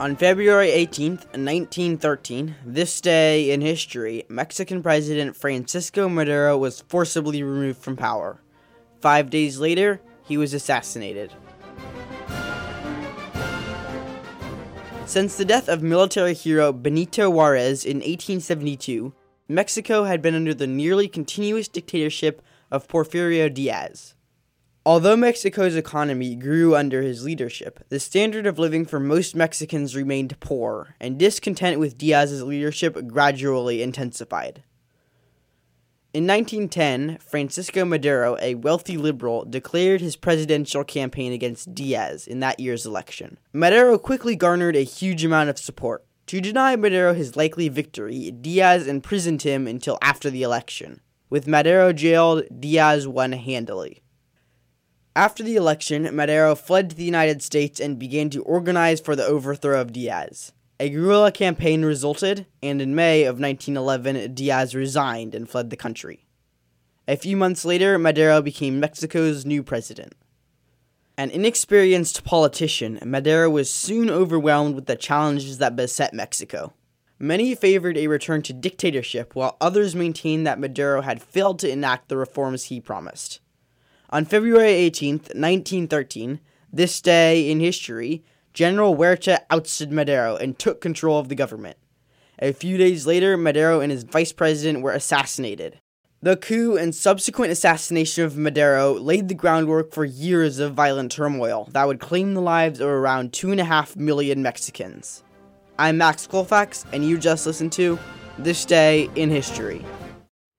On February 18th, 1913, this day in history, Mexican President Francisco Madero was forcibly removed from power. Five days later, he was assassinated. Since the death of military hero Benito Juarez in 1872, Mexico had been under the nearly continuous dictatorship of Porfirio Diaz. Although Mexico's economy grew under his leadership, the standard of living for most Mexicans remained poor, and discontent with Diaz's leadership gradually intensified. In 1910, Francisco Madero, a wealthy liberal, declared his presidential campaign against Diaz in that year's election. Madero quickly garnered a huge amount of support. To deny Madero his likely victory, Diaz imprisoned him until after the election. With Madero jailed, Diaz won handily. After the election, Madero fled to the United States and began to organize for the overthrow of Diaz. A guerrilla campaign resulted, and in May of 1911, Diaz resigned and fled the country. A few months later, Madero became Mexico's new president. An inexperienced politician, Madero was soon overwhelmed with the challenges that beset Mexico. Many favored a return to dictatorship, while others maintained that Madero had failed to enact the reforms he promised. On February 18th, 1913, this day in history, General Huerta ousted Madero and took control of the government. A few days later, Madero and his vice president were assassinated. The coup and subsequent assassination of Madero laid the groundwork for years of violent turmoil that would claim the lives of around 2.5 million Mexicans. I'm Max Colfax, and you just listened to This Day in History.